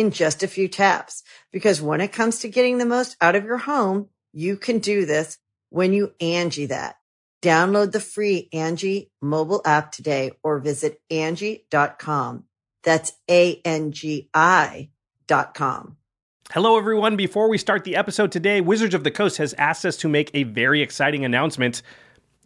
in just a few taps. Because when it comes to getting the most out of your home, you can do this when you Angie that. Download the free Angie mobile app today or visit Angie.com. That's A-N-G-I dot com. Hello, everyone. Before we start the episode today, Wizards of the Coast has asked us to make a very exciting announcement.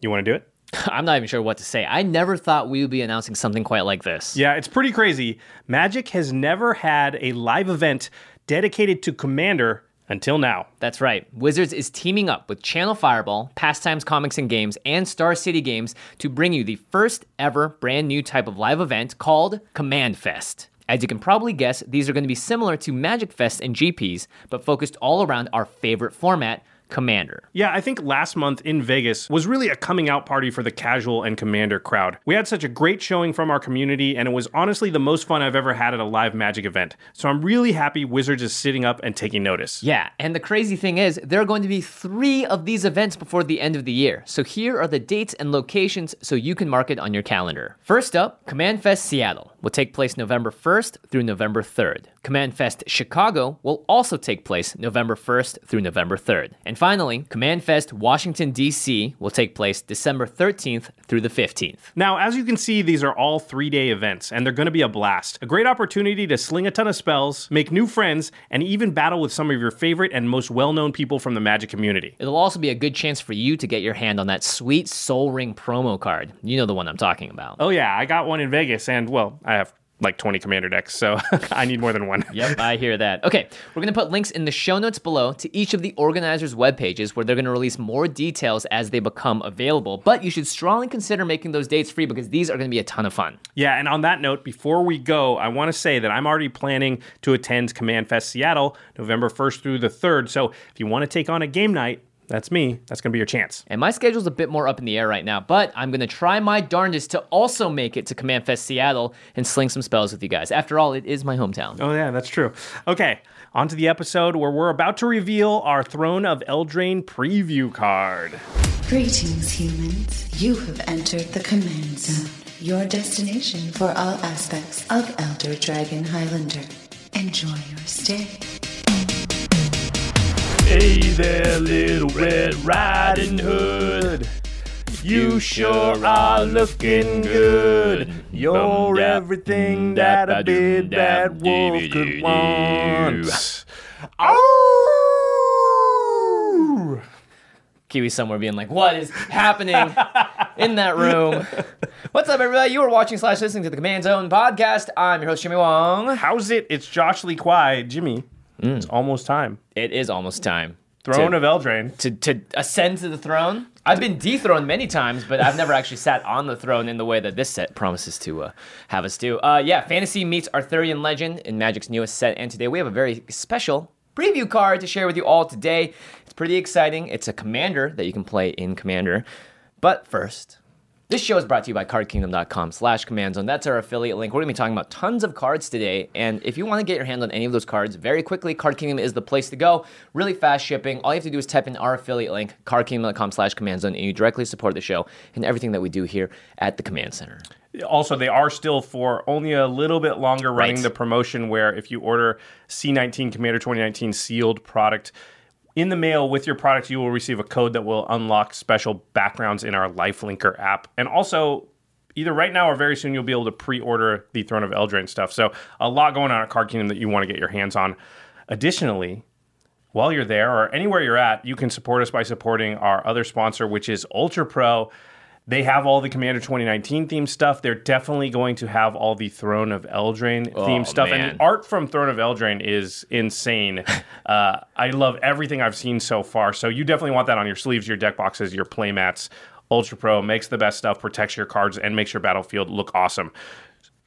You want to do it? I'm not even sure what to say. I never thought we would be announcing something quite like this. Yeah, it's pretty crazy. Magic has never had a live event dedicated to Commander until now. That's right. Wizards is teaming up with Channel Fireball, Pastimes Comics and Games, and Star City Games to bring you the first ever brand new type of live event called Command Fest. As you can probably guess, these are going to be similar to Magic Fest and GPs, but focused all around our favorite format, Commander. Yeah, I think last month in Vegas was really a coming out party for the casual and Commander crowd. We had such a great showing from our community, and it was honestly the most fun I've ever had at a live Magic event. So I'm really happy Wizards is sitting up and taking notice. Yeah, and the crazy thing is, there are going to be three of these events before the end of the year. So here are the dates and locations so you can mark it on your calendar. First up, Command Fest Seattle will take place November 1st through November 3rd. Command Fest Chicago will also take place November 1st through November 3rd. And finally, Command Fest Washington, D.C. will take place December 13th through the 15th. Now, as you can see, these are all three day events, and they're going to be a blast. A great opportunity to sling a ton of spells, make new friends, and even battle with some of your favorite and most well known people from the Magic community. It'll also be a good chance for you to get your hand on that sweet Sol Ring promo card. You know the one I'm talking about. Oh, yeah, I got one in Vegas, and well, I have like 20 commander decks, so I need more than one. Yep, I hear that. Okay, we're going to put links in the show notes below to each of the organizers' web pages where they're going to release more details as they become available. But you should strongly consider making those dates free because these are going to be a ton of fun. Yeah, and on that note, before we go, I want to say that I'm already planning to attend Command Fest Seattle November 1st through the 3rd. So if you want to take on a game night, that's me. That's going to be your chance. And my schedule's a bit more up in the air right now, but I'm going to try my darndest to also make it to Command Fest Seattle and sling some spells with you guys. After all, it is my hometown. Oh, yeah, that's true. Okay, on to the episode where we're about to reveal our Throne of Eldraine preview card. Greetings, humans. You have entered the Command Zone, your destination for all aspects of Elder Dragon Highlander. Enjoy your stay. Hey there, little Red Riding Hood. You sure are looking good. You're everything mm, that a big bad wolf could want. Oh! Kiwi somewhere being like, what is happening in that room? What's up, everybody? You are watching slash listening to the Command Zone podcast. I'm your host, Jimmy Wong. How's it? It's Josh Lee Kwai. Jimmy, it's almost time. It is almost time. Throne to, of Eldraine. to, to ascend to the throne. I've been dethroned many times, but I've never actually sat on the throne in the way that this set promises to uh, have us do. Uh, yeah, fantasy meets Arthurian legend in Magic's newest set, and today we have a very special preview card to share with you all today. It's pretty exciting. It's a commander that you can play in Commander. But first, this show is brought to you by cardkingdom.com slash command zone. That's our affiliate link. We're going to be talking about tons of cards today. And if you want to get your hand on any of those cards very quickly, Card Kingdom is the place to go. Really fast shipping. All you have to do is type in our affiliate link, cardkingdom.com slash command zone, and you directly support the show and everything that we do here at the Command Center. Also, they are still for only a little bit longer running Right. the promotion where if you order C19 Commander 2019 sealed product in the mail with your product, you will receive a code that will unlock special backgrounds in our Lifelinker app. And also, either right now or very soon, you'll be able to pre order the Throne of Eldraine stuff. So, a lot going on at Card Kingdom that you want to get your hands on. Additionally, while you're there or anywhere you're at, you can support us by supporting our other sponsor, which is Ultra Pro. They have all the Commander 2019 theme stuff. They're definitely going to have all the Throne of Eldraine theme Oh, stuff. man. And the art from Throne of Eldraine is insane. uh, I love everything I've seen so far. So you definitely want that on your sleeves, your deck boxes, your play mats. Ultra Pro makes the best stuff, protects your cards, and makes your battlefield look awesome.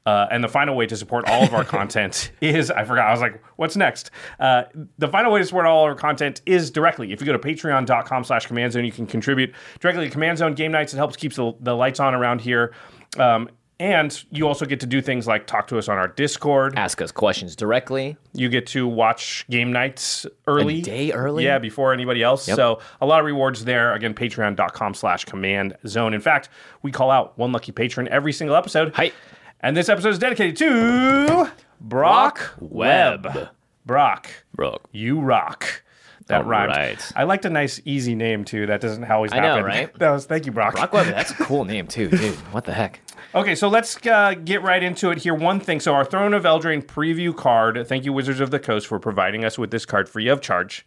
Uh, and the final way to support all of our content is I forgot. I was like, what's next? Uh, the final way to support all of our content is directly. If you go to patreon.com slash command zone, you can contribute directly to Command Zone game nights. It helps keep the, the lights on around here. Um, and you also get to do things like talk to us on our Discord. Ask us questions directly. You get to watch game nights early. day early? Yeah, before anybody else. So a lot of rewards there. Again, patreon.com slash command zone. In fact, we call out one lucky patron every single episode. Hi. And this episode is dedicated to Brock Webb. Webb. Brock, Bro. you rock. That All rhymes. right. I liked a nice, easy name too. That doesn't always I know, happen. right? That was thank you, Brock. Brock Webb, that's a cool name too, dude. What the heck? Okay, so let's uh, get right into it here. One thing. So, our Throne of Eldraine preview card. Thank you, Wizards of the Coast, for providing us with this card free of charge.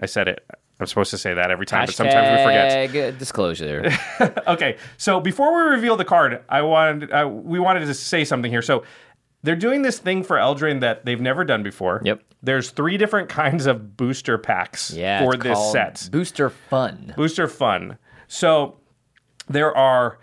I said it. I'm supposed to say that every time, but sometimes we forget. Disclosure. Okay, so before we reveal the card, I wanted uh, we wanted to say something here. So, they're doing this thing for Eldraine that they've never done before. Yep. There's three different kinds of booster packs Yeah. for this set. Booster Fun. Booster fun. So there are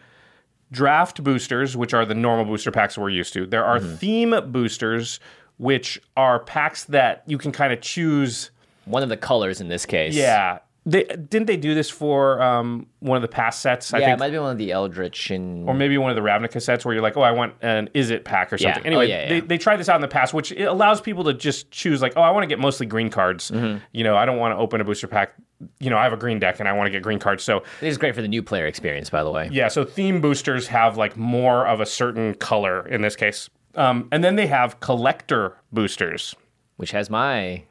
draft boosters, which are the normal booster packs we're used to. There are Mm-hmm. theme boosters, which are packs that you can kind of choose. One of the colors in this case. Yeah. They, didn't they do this for um, one of the past sets? I yeah, think, it might be one of the Eldritch and or maybe one of the Ravnica sets where you're like, oh, I want an Izzet pack or Yeah. something. Oh, Anyway, yeah, They, they tried this out in the past, which it allows people to just choose, like, oh, I want to get mostly green cards. Mm-hmm. You know, I don't want to open a booster pack. You know, I have a green deck and I want to get green cards. So it is great for the new player experience, by the way. yeah, so theme boosters have like more of a certain color in this case. Um, and then they have collector boosters. Which has my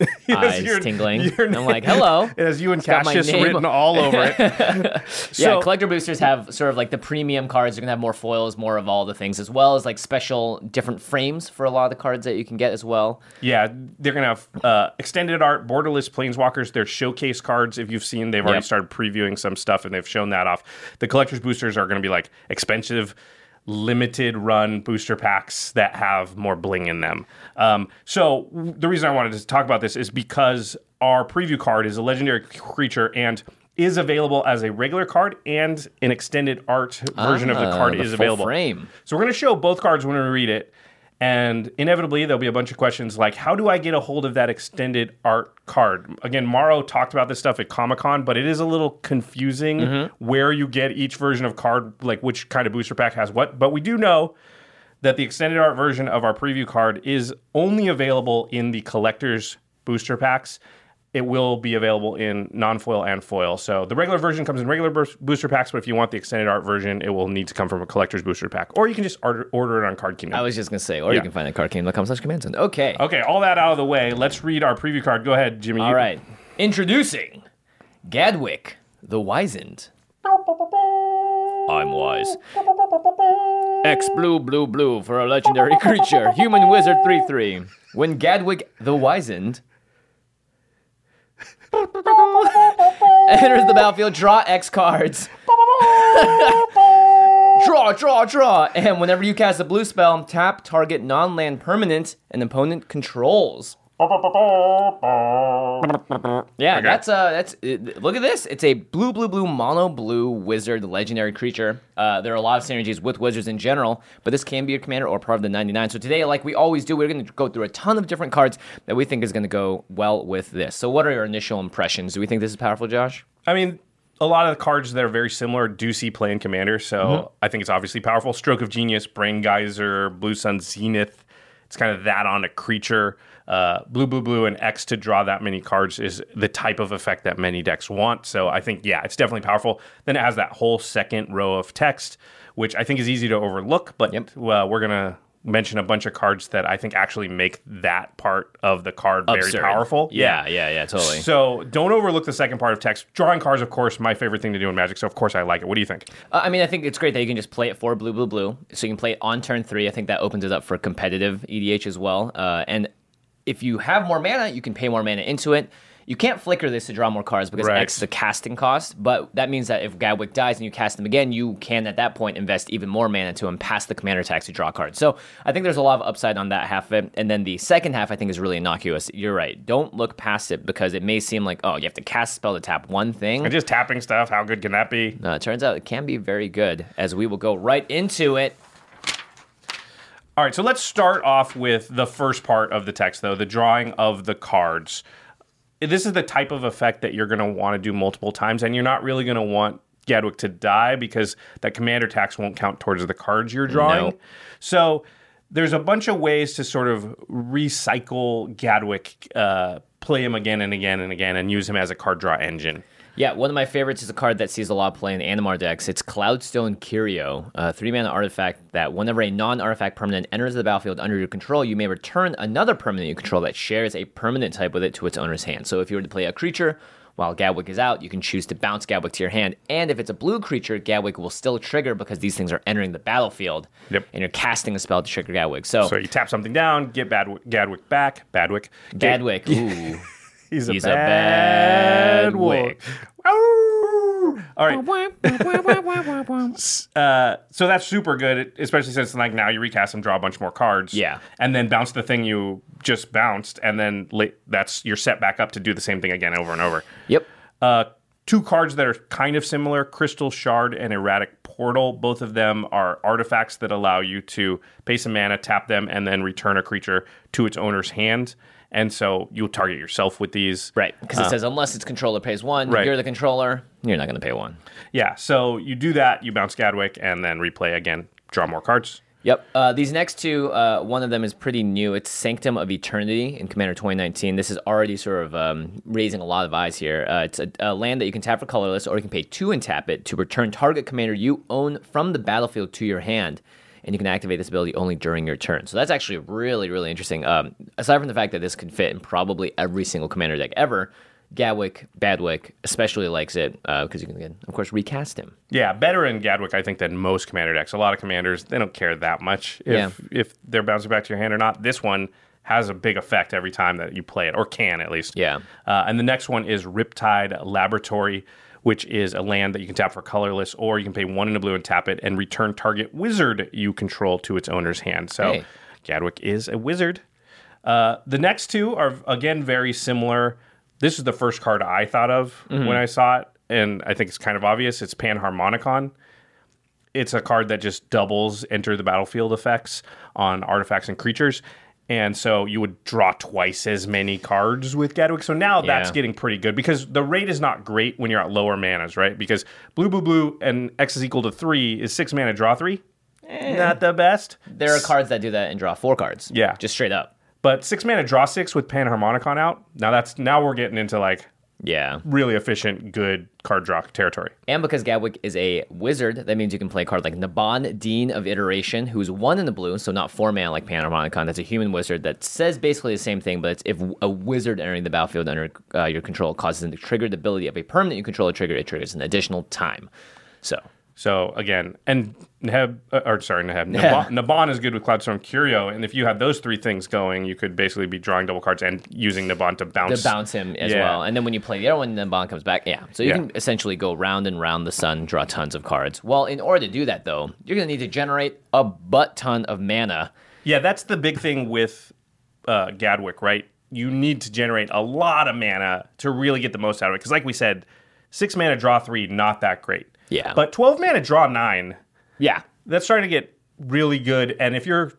eyes tingling. I'm like, hello. It has you and my Cassius written all over it. yeah, collector boosters have sort of like the premium cards. They're gonna have more foils, more of all the things, as well as like special different frames for a lot of the cards that you can get as well. Yeah, they're gonna have uh, extended art, borderless planeswalkers. They're showcase cards. If you've seen, they've already Yep. started previewing some stuff, and they've shown that off. The collector's boosters are gonna be like expensive, limited run booster packs that have more bling in them. Um, so the reason I wanted to talk about this is because our preview card is a legendary creature and is available as a regular card and an extended art version of the Ah, card the is available. frame. So we're going to show both cards when we read it. And inevitably, there'll be a bunch of questions like, how do I get a hold of that extended art card? Again, Maro talked about this stuff at Comic Con, but it is a little confusing Mm-hmm. where you get each version of card, like which kind of booster pack has what. But we do know that the extended art version of our preview card is only available in the collector's booster packs. It will be available in non-foil and foil. So the regular version comes in regular booster packs, but if you want the extended art version, it will need to come from a collector's booster pack, or you can just order, order it on Card Kingdom. I was just gonna say, or you can find it at cardkingdom.com slash command zone. Okay. Okay, all that out of the way. Let's read our preview card. Go ahead, Jimmy. All right. Introducing Gadwick the Wizened. I'm wise. X blue blue blue for a legendary creature, human wizard 3 3. When Gadwick the Wizened enters the battlefield, draw X cards. draw, draw, draw. And whenever you cast a blue spell, tap target non land permanent an opponent controls. Yeah, that's uh, that's uh, look at this. It's a blue, blue, blue, mono blue wizard, legendary creature. Uh, there are a lot of synergies with wizards in general, but this can be a commander or part of the 99. So today, like we always do, we're going to go through a ton of different cards that we think is going to go well with this. So, what are your initial impressions? Do we think this is powerful, Josh? I mean, a lot of the cards that are very similar do see play in Commander, so Mm-hmm. I think it's obviously powerful. Stroke of Genius, Brain Geyser, Blue Sun Zenith. It's kind of that on a creature. Uh, blue, blue, blue, and X to draw that many cards is the type of effect that many decks want. So I think, yeah, it's definitely powerful. Then it has that whole second row of text, which I think is easy to overlook, but Yep. well, we're going to mention a bunch of cards that I think actually make that part of the card very Absurd. powerful. Yeah, yeah, yeah, totally. So don't overlook the second part of text. Drawing cards, of course, my favorite thing to do in Magic. So of course I like it. What do you think? Uh, I mean, I think it's great that you can just play it for blue, blue, blue. So you can play it on turn three. I think that opens it up for competitive EDH as well. Uh, and if you have more mana, you can pay more mana into it. You can't flicker this to draw more cards because Right. X is the casting cost, but that means that if Gadwick dies and you cast him again, you can at that point invest even more mana to him past the commander tax to draw cards. So I think there's a lot of upside on that half of it. And then the second half I think is really innocuous. You're right. Don't look past it because it may seem like, oh, you have to cast a spell to tap one thing. And just tapping stuff, how good can that be? Uh, it turns out it can be very good, as we will go right into it. All right, so let's start off with the first part of the text, though the drawing of the cards. This is the type of effect that you're going to want to do multiple times, and you're not really going to want Gadwick to die because that commander tax won't count towards the cards you're drawing. No. So there's a bunch of ways to sort of recycle Gadwick, uh, play him again and again and again, and use him as a card draw engine. Yeah, one of my favorites is a card that sees a lot of play in Animar decks. It's Cloudstone Curio, a three mana artifact that whenever a non artifact permanent enters the battlefield under your control, you may return another permanent you control that shares a permanent type with it to its owner's hand. So if you were to play a creature while Gadwick is out, you can choose to bounce Gadwick to your hand. And if it's a blue creature, Gadwick will still trigger because these things are entering the battlefield. Yep. And you're casting a spell to trigger Gadwick. So, So you tap something down, get Bad- Gadwick back, Badwick. Get- Gadwick, ooh. He's a He's a bad bad wick. wick. All right. Uh, so that's super good, especially since like now you recast and draw a bunch more cards. Yeah. and then bounce the thing you just bounced, and then la- that's you're set back up to do the same thing again over and over. Yep. Uh, two cards that are kind of similar: Crystal Shard and Erratic Portal. Both of them are artifacts that allow you to pay some mana, tap them, and then return a creature to its owner's hand. And so you'll target yourself with these. Right. Because it says unless its controller pays one, Uh, Right. you're the controller, you're not going to pay one. Yeah. So you do that, you bounce Gadwick, and then replay again, draw more cards. Yep. Uh, these next two, uh, one of them is pretty new. It's Sanctum of Eternity in Commander 2019. This is already sort of um, raising a lot of eyes here. Uh, it's a, a land that you can tap for colorless, or you can pay two and tap it to return target commander you own from the battlefield to your hand. And you can activate this ability only during your turn. So that's actually really, really interesting. Um, aside from the fact that this could fit in probably every single commander deck ever, Gadwick, Badwick especially likes it because you can, again, of course, recast him. Yeah, better in Gadwick, I think, than most commander decks. A lot of commanders, they don't care that much if, Yeah. if they're bouncing back to your hand or not. This one has a big effect every time that you play it, or can at least. Yeah. Uh, and the next one is Riptide Laboratory, which is a land that you can tap for colorless, or you can pay one in a blue and tap it and return target wizard you control to its owner's hand. So Hey. Gadwick is a wizard. Uh, the next two are again very similar. This is the first card I thought of Mm-hmm. when I saw it, and I think it's kind of obvious. It's Panharmonicon. It's a card that just doubles enter the battlefield effects on artifacts and creatures. And so you would draw twice as many cards with Gadwick. So now that's getting pretty good because the rate is not great when you're at lower manas, right? Because blue, blue, blue, and X is equal to three is six mana, draw three. Eh. Not the best. There are cards that do that and draw four cards. Yeah. Just straight up. But six mana draw six with Panharmonicon out. Now that's now we're getting into like Yeah. really efficient, good card draw territory. And because Gadwick is a wizard, that means you can play a card like Naban, Dean of Iteration, who's one in the blue, so not four mana like Panharmonicon. That's a human wizard that says basically the same thing, but it's if a wizard entering the battlefield under uh, your control causes them to trigger the ability of a permanent you control to trigger, it triggers an additional time. So, So again, and Neheb, uh, or sorry, Neheb, Naban, Naban is good with Cloudstone Curio, and if you have those three things going, you could basically be drawing double cards and using Naban to bounce. to bounce him as Yeah. well. And then when you play the other one, Bond comes back. Yeah. So you Yeah. can essentially go round and round the sun, draw tons of cards. Well, in order to do that, though, you're going to need to generate a butt ton of mana. Yeah, that's the big thing with uh, Gadwick, right? You need to generate a lot of mana to really get the most out of it. Because, like we said, six mana draw three, not that great. Yeah. But 12 mana draw nine, Yeah. that's starting to get really good. And if you're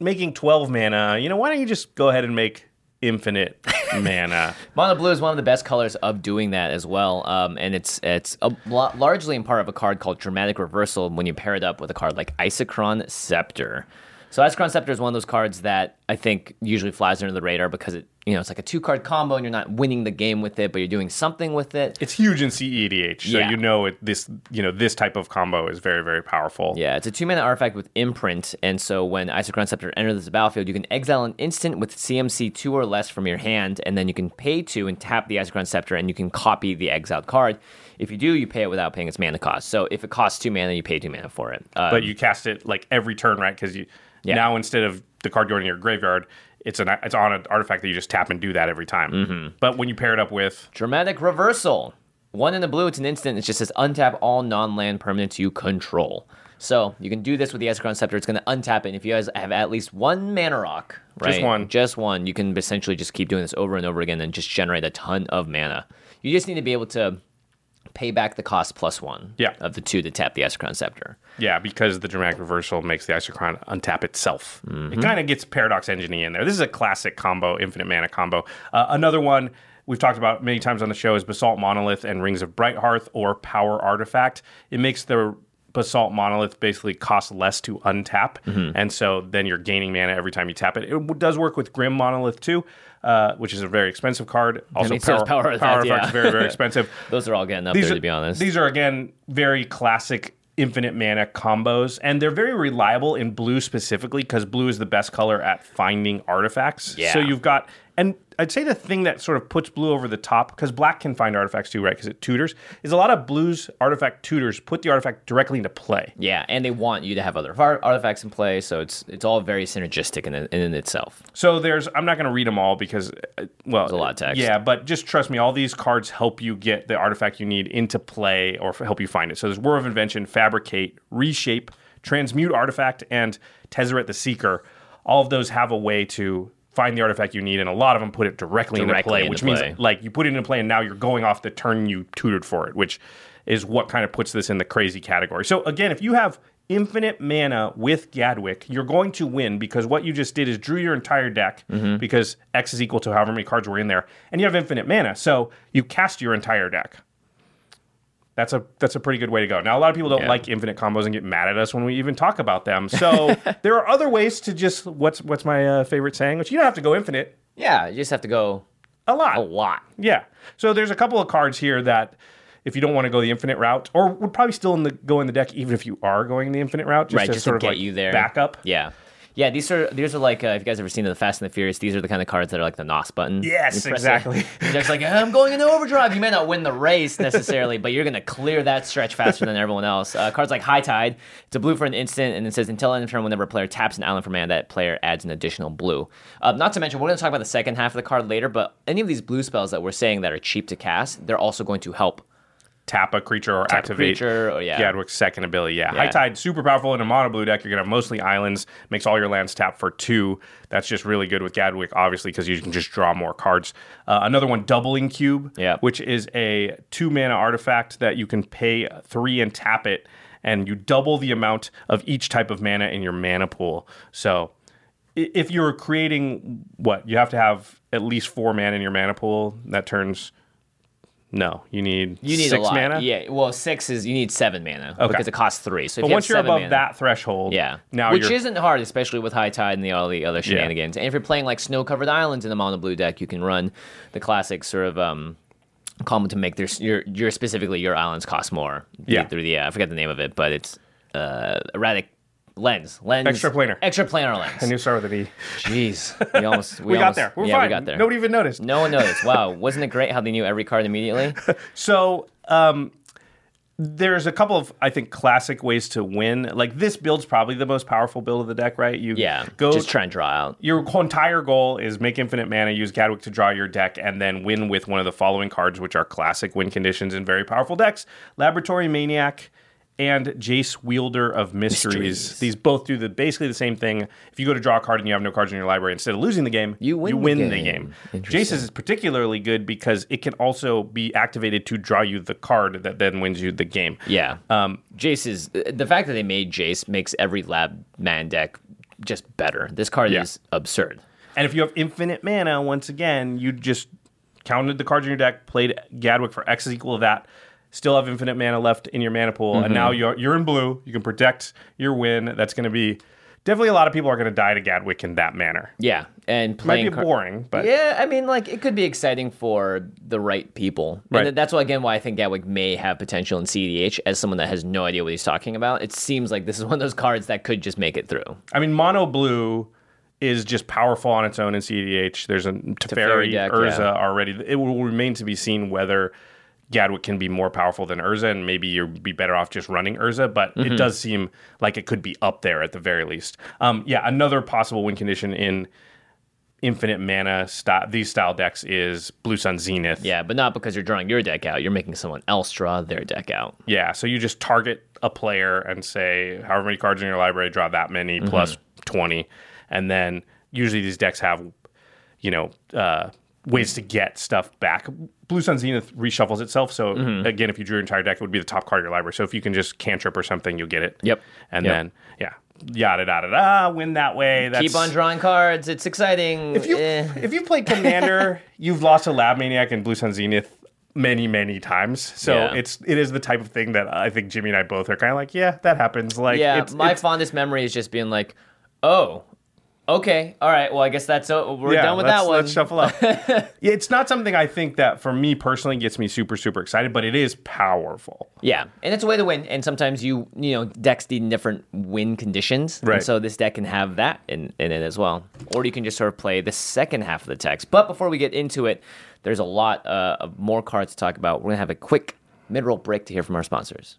making 12 mana, you know, why don't you just go ahead and make infinite mana? Mono blue is one of the best colors of doing that as well, um, and it's it's a, largely in part of a card called Dramatic Reversal when you pair it up with a card like Isochron Scepter. So Isochron Scepter is one of those cards that I think usually flies under the radar because it you know it's like a two card combo and you're not winning the game with it, but you're doing something with it. It's huge in CEDH, so Yeah. you know it. This you know this type of combo is very very powerful. Yeah, it's a two mana artifact with imprint, and so when Isochron Scepter enters the battlefield, you can exile an instant with CMC two or less from your hand, and then you can pay two and tap the Isochron Scepter, and you can copy the exiled card. If you do, you pay it without paying its mana cost. So if it costs two mana, you pay two mana for it. Uh, but you cast it like every turn, right? Because you Yeah. now instead of the card going to your graveyard, it's an it's on an artifact that you just tap and do that every time. Mm-hmm. But when you pair it up with Dramatic reversal. One in the blue, it's an instant. It just says untap all non-land permanents you control. So you can do this with the Isochron Scepter. It's going to untap it. And if you guys have at least one mana rock, right? Just one. Just one. You can essentially just keep doing this over and over again and just generate a ton of mana. You just need to be able to pay back the cost plus one Yeah. of the two to tap the Isochron Scepter. yeah, because the dramatic reversal makes the Isochron untap itself. Mm-hmm. It kind of gets paradox engineering in there. This is a classic combo, infinite mana combo. Uh, another one we've talked about many times on the show is Basalt Monolith and Rings of Brighthearth or Power Artifact. It makes the Basalt Monolith basically costs less to untap, Mm-hmm. and so then you're gaining mana every time you tap it. It does work with Grim Monolith too, uh, which is a very expensive card. Also, sense. Power Artifact, Artifact's yeah. very very expensive. Those are all getting up These there, are, to be honest. These are again very classic infinite mana combos, and they're very reliable in blue specifically because blue is the best color at finding artifacts. Yeah. So you've got, and I'd say the thing that sort of puts blue over the top because black can find artifacts too, right? Because it tutors is a lot of blues artifact tutors put the artifact directly into play. yeah, and they want you to have other artifacts in play, so it's it's all very synergistic in, in, itself. So there's, I'm not going to read them all because, uh, well, a lot of text. Yeah, but just trust me, all these cards help you get the artifact you need into play or f- help you find it. So there's Whir of Invention, Fabricate, Reshape, Transmute Artifact, and Tezzeret the Seeker. All of those have a way to find the artifact you need, and a lot of them put it directly, into Directly play, into which play. means like you put it into play, and now you're going off the turn you tutored for it, which is what kind of puts this in the crazy category. So again, if you have infinite mana with Gadwick, you're going to win because what you just did is drew your entire deck Mm-hmm. because X is equal to however many cards were in there, and you have infinite mana, so you cast your entire deck. That's a that's a pretty good way to go. Now a lot of people don't Yeah. like infinite combos and get mad at us when we even talk about them. So there are other ways to just what's what's my uh, favorite saying, which you don't have to go infinite Yeah, you just have to go a lot. a lot. Yeah. So there's a couple of cards here that if you don't want to go the infinite route, or would probably still in the go in the deck even if you are going the infinite route, just right, to just sort to of get like you there. backup. Yeah. Yeah, these are these are like uh, if you guys ever seen the Fast and the Furious, these are the kind of cards that are like the NOS button. Yes, exactly. Just like I'm going into overdrive. You may not win the race necessarily, but you're gonna clear that stretch faster than everyone else. Uh, cards like High Tide, it's a blue for an instant, and it says until end of turn, whenever a player taps an island for mana, that player adds an additional blue. Uh, not to mention, we're gonna talk about the second half of the card later, but any of these blue spells that we're saying that are cheap to cast, they're also going to help Tap a creature or a activate creature, or- yeah. Gadwick's second ability. Yeah. Yeah. High Tide, super powerful in a mono blue deck. You're going to have mostly islands, makes all your lands tap for two. That's just really good with Gadwick, obviously, because you can just draw more cards. Uh, another one, Doubling Cube, Yeah. which is a two mana artifact that you can pay three and tap it, and you double the amount of each type of mana in your mana pool. So if you're creating what you have to have at least four mana in your mana pool that turns no you need You need six a lot. mana Yeah. Well, six is you need seven mana okay. because it costs three. So if but you once you're above mana, that threshold yeah, now which you're isn't hard, especially with high tide and the, all the other shenanigans. And if you're playing like snow covered islands in a mono blue deck, you can run the classic sort of um, combo to make their your your specifically your islands cost more. Yeah. through the uh, I forget the name of it, but it's uh, erratic lens lens Extraplanar. extraplanar lens. and you start with an E. Jeez, we almost we, we, got almost- there we're yeah, fine we got there. nobody even noticed No one noticed. Wow, wasn't it great how they knew every card immediately? so um there's a couple of I think classic ways to win. Like this build's probably the most powerful build of the deck, right? You Yeah, go just try and draw out. your entire goal is make infinite mana, use Gadwick to draw your deck, and then win with one of the following cards, which are classic win conditions in very powerful decks: Laboratory Maniac and Jace Wielder of Mysteries. Mysteries. These both do the basically the same thing. If you go to draw a card and you have no cards in your library, instead of losing the game, You win the win the game. game. Interesting. Jace's is particularly good because it can also be activated to draw you the card that then wins you the game. Yeah. Um, Jace is the fact that they made Jace makes every lab man deck just better. This card Yeah. is absurd. And if you have infinite mana, once again, you just counted the cards in your deck, played Gadwick for X is equal to that, still have infinite mana left in your mana pool, and now mm-hmm. you're you're in blue. You can protect your win. That's going to be definitely a lot of people are going to die to Gadwick in that manner. Yeah, and Might playing be car- boring, but Yeah, I mean, like it could be exciting for the right people, Right. and that's why again why I think Gadwick may have potential in CDH as someone that has no idea what he's talking about. It seems like this is one of those cards that could just make it through. I mean, mono blue is just powerful on its own in CDH. There's a Teferi, deck, Urza yeah. already. It will remain to be seen whether Gadwick can be more powerful than Urza, and maybe you'd be better off just running Urza. But Mm-hmm. it does seem like it could be up there at the very least. Um, yeah, another possible win condition in infinite mana style, these style decks is Blue Sun Zenith. Yeah, but not because you're drawing your deck out. You're making someone else draw their deck out. Yeah, so you just target a player and say, however many cards in your library, draw that many plus 20. And then usually these decks have, you know, uh, ways to get stuff back. Blue Sun Zenith reshuffles itself. So again, if you drew your entire deck, it would be the top card of your library. So if you can just cantrip or something, you'll get it. Yep. And Yep. then, yeah, yada, yada, da, da, win that way. That's, Keep on drawing cards. It's exciting. If you Eh. if you've played Commander, you've lost to Lab Maniac and Blue Sun Zenith many many times. So Yeah. it's it is the type of thing that I think Jimmy and I both are kind of like, yeah, that happens. Like, yeah, it's, my it's- fondest memory is just being like, oh, okay, all right. Well, I guess that's uh, we're yeah, done with that one. Let's shuffle up. yeah, it's not something I think that for me personally gets me super super excited, but it is powerful. Yeah, and it's a way to win. And sometimes you, you know, decks need different win conditions, Right. And so this deck can have that in, in it as well. Or you can just sort of play the second half of the text. But before we get into it, there's a lot uh, of more cards to talk about. We're gonna have a quick mid-roll break to hear from our sponsors.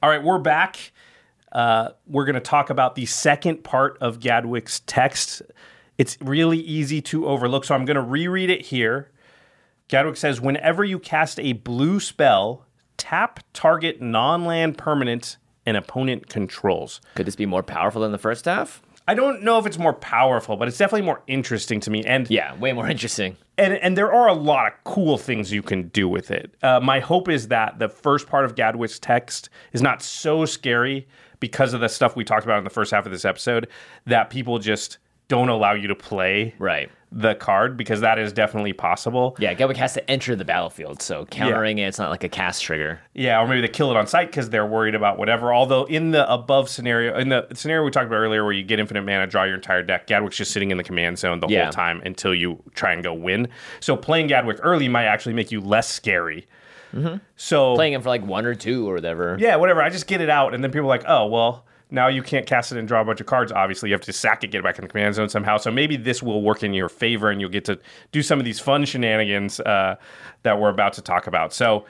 All right, we're back. Uh, we're going to talk about the second part of Gadwick's text. It's really easy to overlook, so I'm going to reread it here. Gadwick says, "Whenever you cast a blue spell, tap target non-land permanent an opponent controls." Could this be more powerful than the first half? I don't know if it's more powerful, but it's definitely more interesting to me. And Yeah, way more interesting. and and there are a lot of cool things you can do with it. Uh, my hope is that the first part of Gadwick's text is not so scary because of the stuff we talked about in the first half of this episode that people just don't allow you to play Right. The card because that is definitely possible. Yeah, Gadwick has to enter the battlefield, so countering it, it's not like a cast trigger. Yeah, or maybe they kill it on sight because they're worried about whatever. Although in the above scenario, in the scenario we talked about earlier, where you get infinite mana, draw your entire deck, Gadwick's just sitting in the command zone the Yeah. whole time until you try and go win. So playing Gadwick early might actually make you less scary. Mm-hmm. So Playing him for like one or two or whatever. yeah, whatever. I just get it out, and then people are like, oh well. Now you can't cast it and draw a bunch of cards. Obviously, you have to sack it, get it back in the command zone somehow. So maybe this will work in your favor, and you'll get to do some of these fun shenanigans uh, that we're about to talk about. So,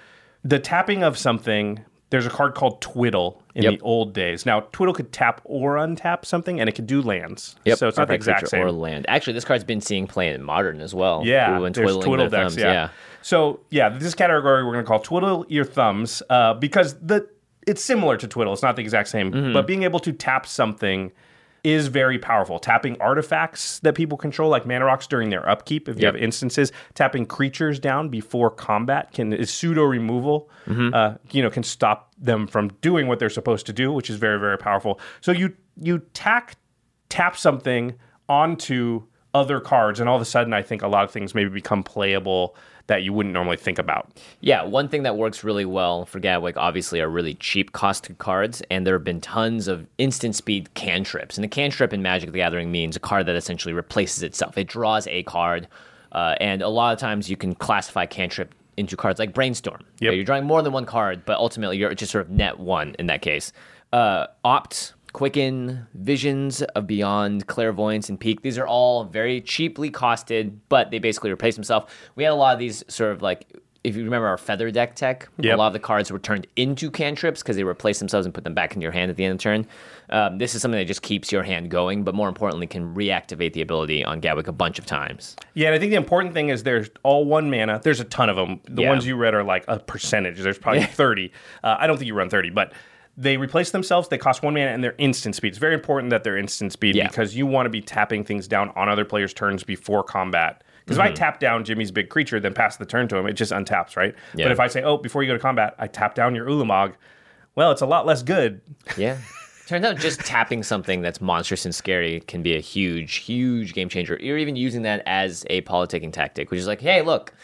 the tapping of something. There's a card called Twiddle in Yep. the old days. Now, Twiddle could tap or untap something, and it could do lands. Yep. So it's not the exact same. Or land. Actually, this card's been seeing play in modern as well. Yeah, People have been there's twiddling twiddle their decks. thumbs. Yeah. So yeah, this category we're going to call twiddle your thumbs uh, because the it's similar to twiddle. It's not the exact same, Mm-hmm. but being able to tap something is very powerful. Tapping artifacts that people control, like mana rocks, during their upkeep. If you Yep. have instances, tapping creatures down before combat can is pseudo removal. Mm-hmm. Uh, you know, can stop them from doing what they're supposed to do, which is very very powerful. So you you tack tap something onto other cards, and all of a sudden, I think a lot of things maybe become playable that you wouldn't normally think about. Yeah, one thing that works really well for Gadwick obviously are really cheap cost cards, and there have been tons of instant speed cantrips. And a cantrip in Magic the Gathering means a card that essentially replaces itself. It draws a card Uh, and a lot of times you can classify cantrip into cards like Brainstorm. Yep. You're drawing more than one card, but ultimately you're just sort of net one in that case. Uh, Opt, Quicken, Visions of Beyond, Clairvoyance, and Peek. These are all very cheaply costed, but they basically replace themselves. We had a lot of these sort of like. If you remember our feather deck tech, Yep. a lot of the cards were turned into cantrips because they replace themselves and put them back in your hand at the end of the turn. Um, this is something that just keeps your hand going, but more importantly, can reactivate the ability on Gadwick a bunch of times. Yeah, and I think the important thing is there's all one mana. There's a ton of them. The Yeah. ones you read are like a percentage. There's probably 30. Uh, I don't think you run 30, but they replace themselves. They cost one mana and they're instant speed. It's very important that they're instant speed Yeah. because you want to be tapping things down on other players' turns before combat. Because Mm-hmm. if I tap down Jimmy's big creature, then pass the turn to him, it just untaps, right? Yeah. But if I say, oh, before you go to combat, I tap down your Ulamog, well, it's a lot less good. Yeah. Turns out just tapping something that's monstrous and scary can be a huge, huge game changer. You're even using that as a politicking tactic, which is like, hey, look,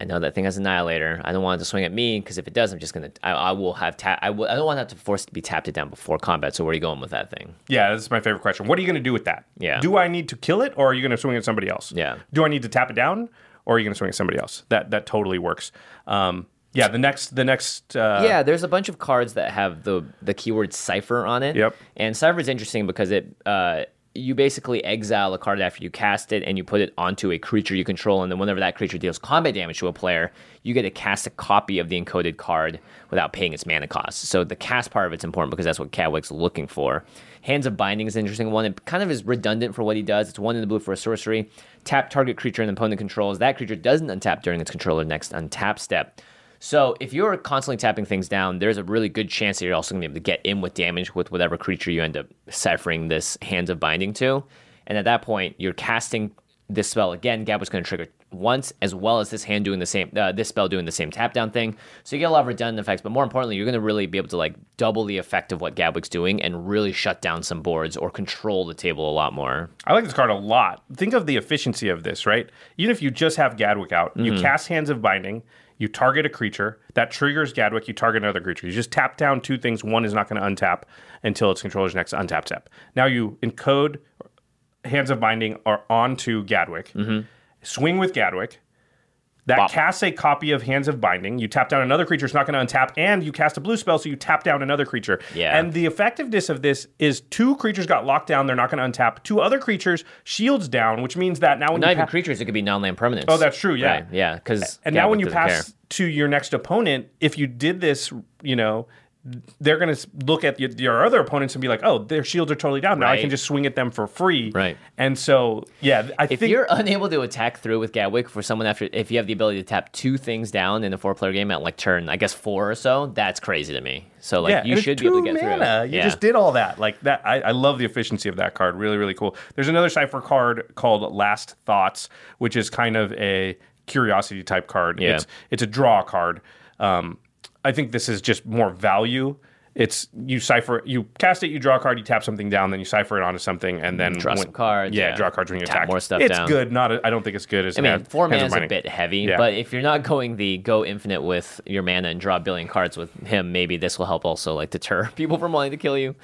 I know that thing has Annihilator. I don't want it to swing at me because if it does, I'm just gonna. I, I will have tap. I, will, I don't want that to force it to be tapped it down before combat. So where are you going with that thing? Yeah, this is my favorite question. What are you going to do with that? Yeah. Do I need to kill it, or are you going to swing at somebody else? Yeah. Do I need to tap it down, or are you going to swing at somebody else? That that totally works. Um, yeah. The next the next. Uh, yeah, there's a bunch of cards that have the the keyword cipher on it. Yep. And cipher is interesting because it uh, you basically exile a card after you cast it, and you put it onto a creature you control, and then whenever that creature deals combat damage to a player, you get to cast a copy of the encoded card without paying its mana cost. So the cast part of it's important because that's what Gadwick's looking for. Hands of Binding is an interesting one. It kind of is redundant for what he does. It's one in the blue for a sorcery. Tap target creature an opponent controls. That creature doesn't untap during its controller next untap step. So if you're constantly tapping things down, there's a really good chance that you're also going to be able to get in with damage with whatever creature you end up ciphering this Hands of Binding to. And at that point, you're casting this spell again. Gabba's going to trigger once, as well as this hand doing the same, uh, this spell doing the same tap down thing. So you get a lot of redundant effects, but more importantly, you're going to really be able to like double the effect of what Gadwick's doing and really shut down some boards or control the table a lot more. I like this card a lot. Think of the efficiency of this, right? Even if you just have Gadwick out, Mm-hmm. you cast Hands of Binding, you target a creature, that triggers Gadwick, you target another creature. You just tap down two things. One is not going to untap until its controller's next untap step. Now you encode Hands of Binding are onto Gadwick, mm-hmm. swing with Gadwick. That Bop. casts a copy of Hands of Binding. You tap down another creature, it's not going to untap, and you cast a blue spell, so you tap down another creature. Yeah. And the effectiveness of this is two creatures got locked down, they're not going to untap. Two other creatures, shields down, which means that now when Not you even pa- creatures; it could be non-land permanents. Oh, that's true, yeah. Right, yeah. Because and now when you pass to your next opponent, if you did this, you know, they're going to look at your, your other opponents and be like, "Oh, their shields are totally down. Now I can just swing at them for free." Right. And so, yeah, I If think you're unable to attack through with Gadwick for someone after, if you have the ability to tap two things down in a four-player game at like turn, I guess four or so, that's crazy to me. So like yeah, you should be able to get mana. through. You yeah. just did all that. Like that, I, I love the efficiency of that card. Really, really cool. There's another cipher card called Last Thoughts, which is kind of a curiosity type card. Yeah. It's it's a draw card. Um, I think this is just more value. It's you cipher, you cast it, you draw a card, you tap something down, then you cipher it onto something, and then Draw some cards, Yeah, yeah. draw cards when you Tap attack. more stuff it's down. good. Not, I I don't think it's good as I mean, Hand- four mana is a bit heavy, Yeah. but if you're not going the go infinite with your mana and draw a billion cards with him, maybe this will help also like deter people from wanting to kill you.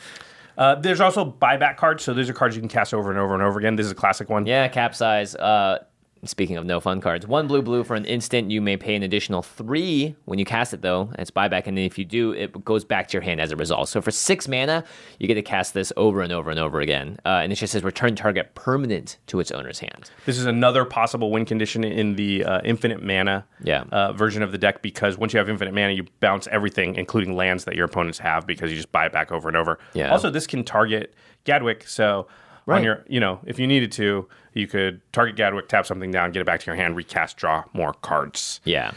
Uh, there's also buyback cards, so these are cards you can cast over and over and over again. This is a classic one. Yeah, capsize. Uh, speaking of no fun cards, one blue blue for an instant. You may pay an additional three when you cast it though. It's buyback, and then if you do, it goes back to your hand as a result. So for six mana, you get to cast this over and over and over again, uh, and it just says return target permanent to its owner's hand. This is another possible win condition in the uh, infinite mana Yeah. uh, version of the deck because once you have infinite mana, you bounce everything, including lands that your opponents have, because you just buy it back over and over. Yeah. Also, this can target Gadwick, so Right. on your, you know, if you needed to, you could target Gadwick, tap something down, get it back to your hand, recast, draw more cards. Yeah.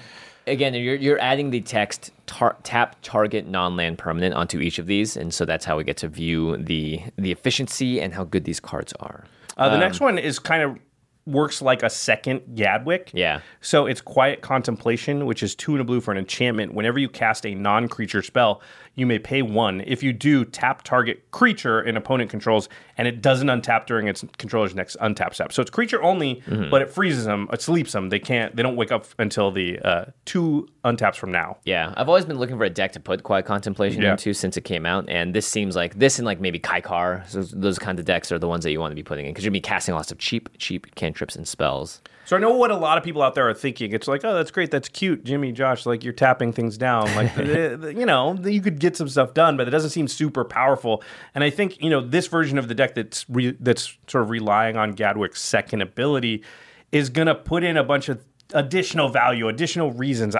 Again, you're, you're adding the text tar- tap target non-land permanent onto each of these, and so that's how we get to view the the efficiency and how good these cards are. Uh, the next one is kind of works like a second Gadwick. Yeah. So it's Quiet Contemplation, which is two and a blue for an enchantment. Whenever you cast a non creature spell, you may pay one. If you do, tap target creature an opponent controls and it doesn't untap during its controller's next untap step. So it's creature only, Mm-hmm. but it freezes them, it sleeps them. They can't, they don't wake up until the uh, two untaps from now. Yeah, I've always been looking for a deck to put Quiet Contemplation Yeah. into since it came out, and this seems like this and like maybe Kykar. So those kinds of decks are the ones that you want to be putting in because you're gonna be casting lots of cheap, cheap cantrips and spells. So I know what a lot of people out there are thinking. It's like, oh, that's great, that's cute, Jimmy, Josh. Like you're tapping things down. Like eh, you know, you could get some stuff done, but it doesn't seem super powerful. And I think you know this version of the deck that's re- that's sort of relying on Gadwick's second ability is going to put in a bunch of additional value, additional reasons.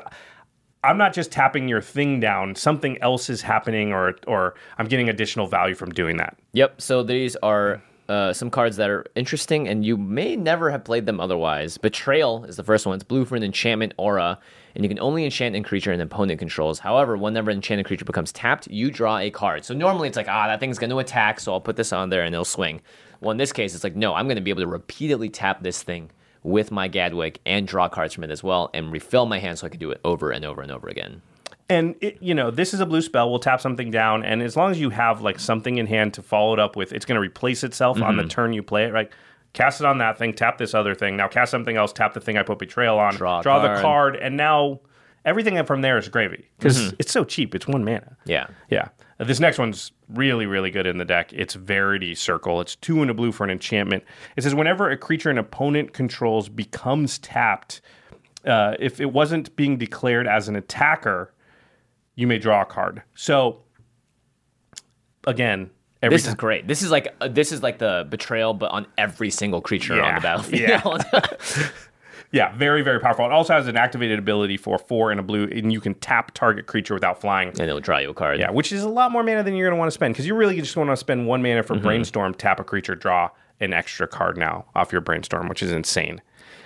I'm not just tapping your thing down. Something else is happening, or or I'm getting additional value from doing that. Yep. So these are uh, some cards that are interesting, and you may never have played them otherwise. Betrayal is the first one. It's blue for an enchantment aura, and you can only enchant a creature an opponent controls. However, whenever an enchanted creature becomes tapped, you draw a card. So normally it's like, ah, that thing's going to attack, so I'll put this on there and it'll swing. Well, in this case, it's like, no, I'm going to be able to repeatedly tap this thing with my Gadwick and draw cards from it as well, and refill my hand so I can do it over and over and over again. And it, you know, this is a blue spell. We'll tap something down, and as long as you have like something in hand to follow it up with, it's going to replace itself on Mm-hmm. the turn you play it. Right? Cast it on that thing. Tap this other thing. Now cast something else. Tap the thing I put betrayal on. Draw a the card. card, and now everything from there is gravy because Mm-hmm. it's so cheap. It's one mana. Yeah. Yeah. This next one's really, really good in the deck. It's Verity Circle. It's two and a blue for an enchantment. It says whenever a creature an opponent controls becomes tapped, uh, if it wasn't being declared as an attacker, you may draw a card. So, again, every This is great. This is like uh, this is like the betrayal, but on every single creature on the battlefield. Yeah, yeah, very, very powerful. It also has an activated ability for four and a blue, and you can tap target creature without flying. and it'll draw you a card. Yeah, which is a lot more mana than you're going to want to spend because you really just want to spend one mana Mm-hmm. for brainstorm, tap a creature, draw an extra card now off your brainstorm, which is insane.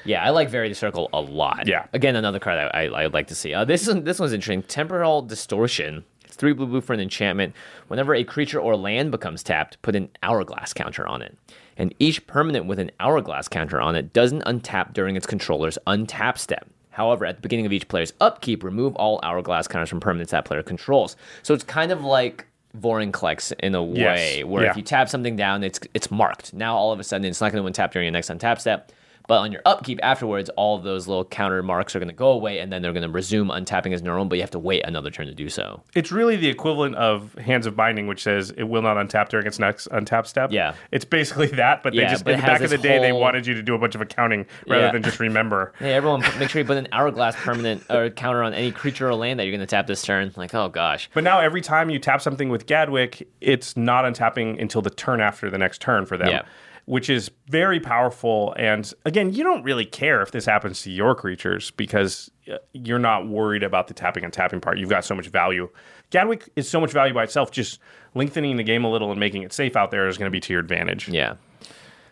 Yeah, I like Verity Circle a lot. Yeah. Again, another card I, I, I'd like to see. Uh, this is this one's interesting. Temporal Distortion. It's three blue blue for an enchantment. Whenever a creature or land becomes tapped, put an hourglass counter on it. And each permanent with an hourglass counter on it doesn't untap during its controller's untap step. However, at the beginning of each player's upkeep, remove all hourglass counters from permanents that player controls. So it's kind of like Vorinclex in a Yes. way, where Yeah. if you tap something down, it's it's marked. Now all of a sudden it's not going to untap during your next untap step. But on your upkeep afterwards, all of those little counter marks are going to go away, and then they're going to resume untapping as normal. But you have to wait another turn to do so. It's really the equivalent of Hands of Binding, which says it will not untap during its next untap step. Yeah. It's basically that, but they Yeah, just, but in the back of the day, they wanted you to do a bunch of accounting rather Yeah. than just remember. Hey, everyone, make sure you put an hourglass permanent or counter on any creature or land that you're going to tap this turn. Like, oh gosh. But now every time you tap something with Gadwick, it's not untapping until the turn after the next turn for them. Yeah. Which is very powerful. And again, you don't really care if this happens to your creatures because uh, you're not worried about the tapping and tapping part. You've got so much value. Gadwick is so much value by itself. Just lengthening the game a little and making it safe out there is going to be to your advantage. Yeah.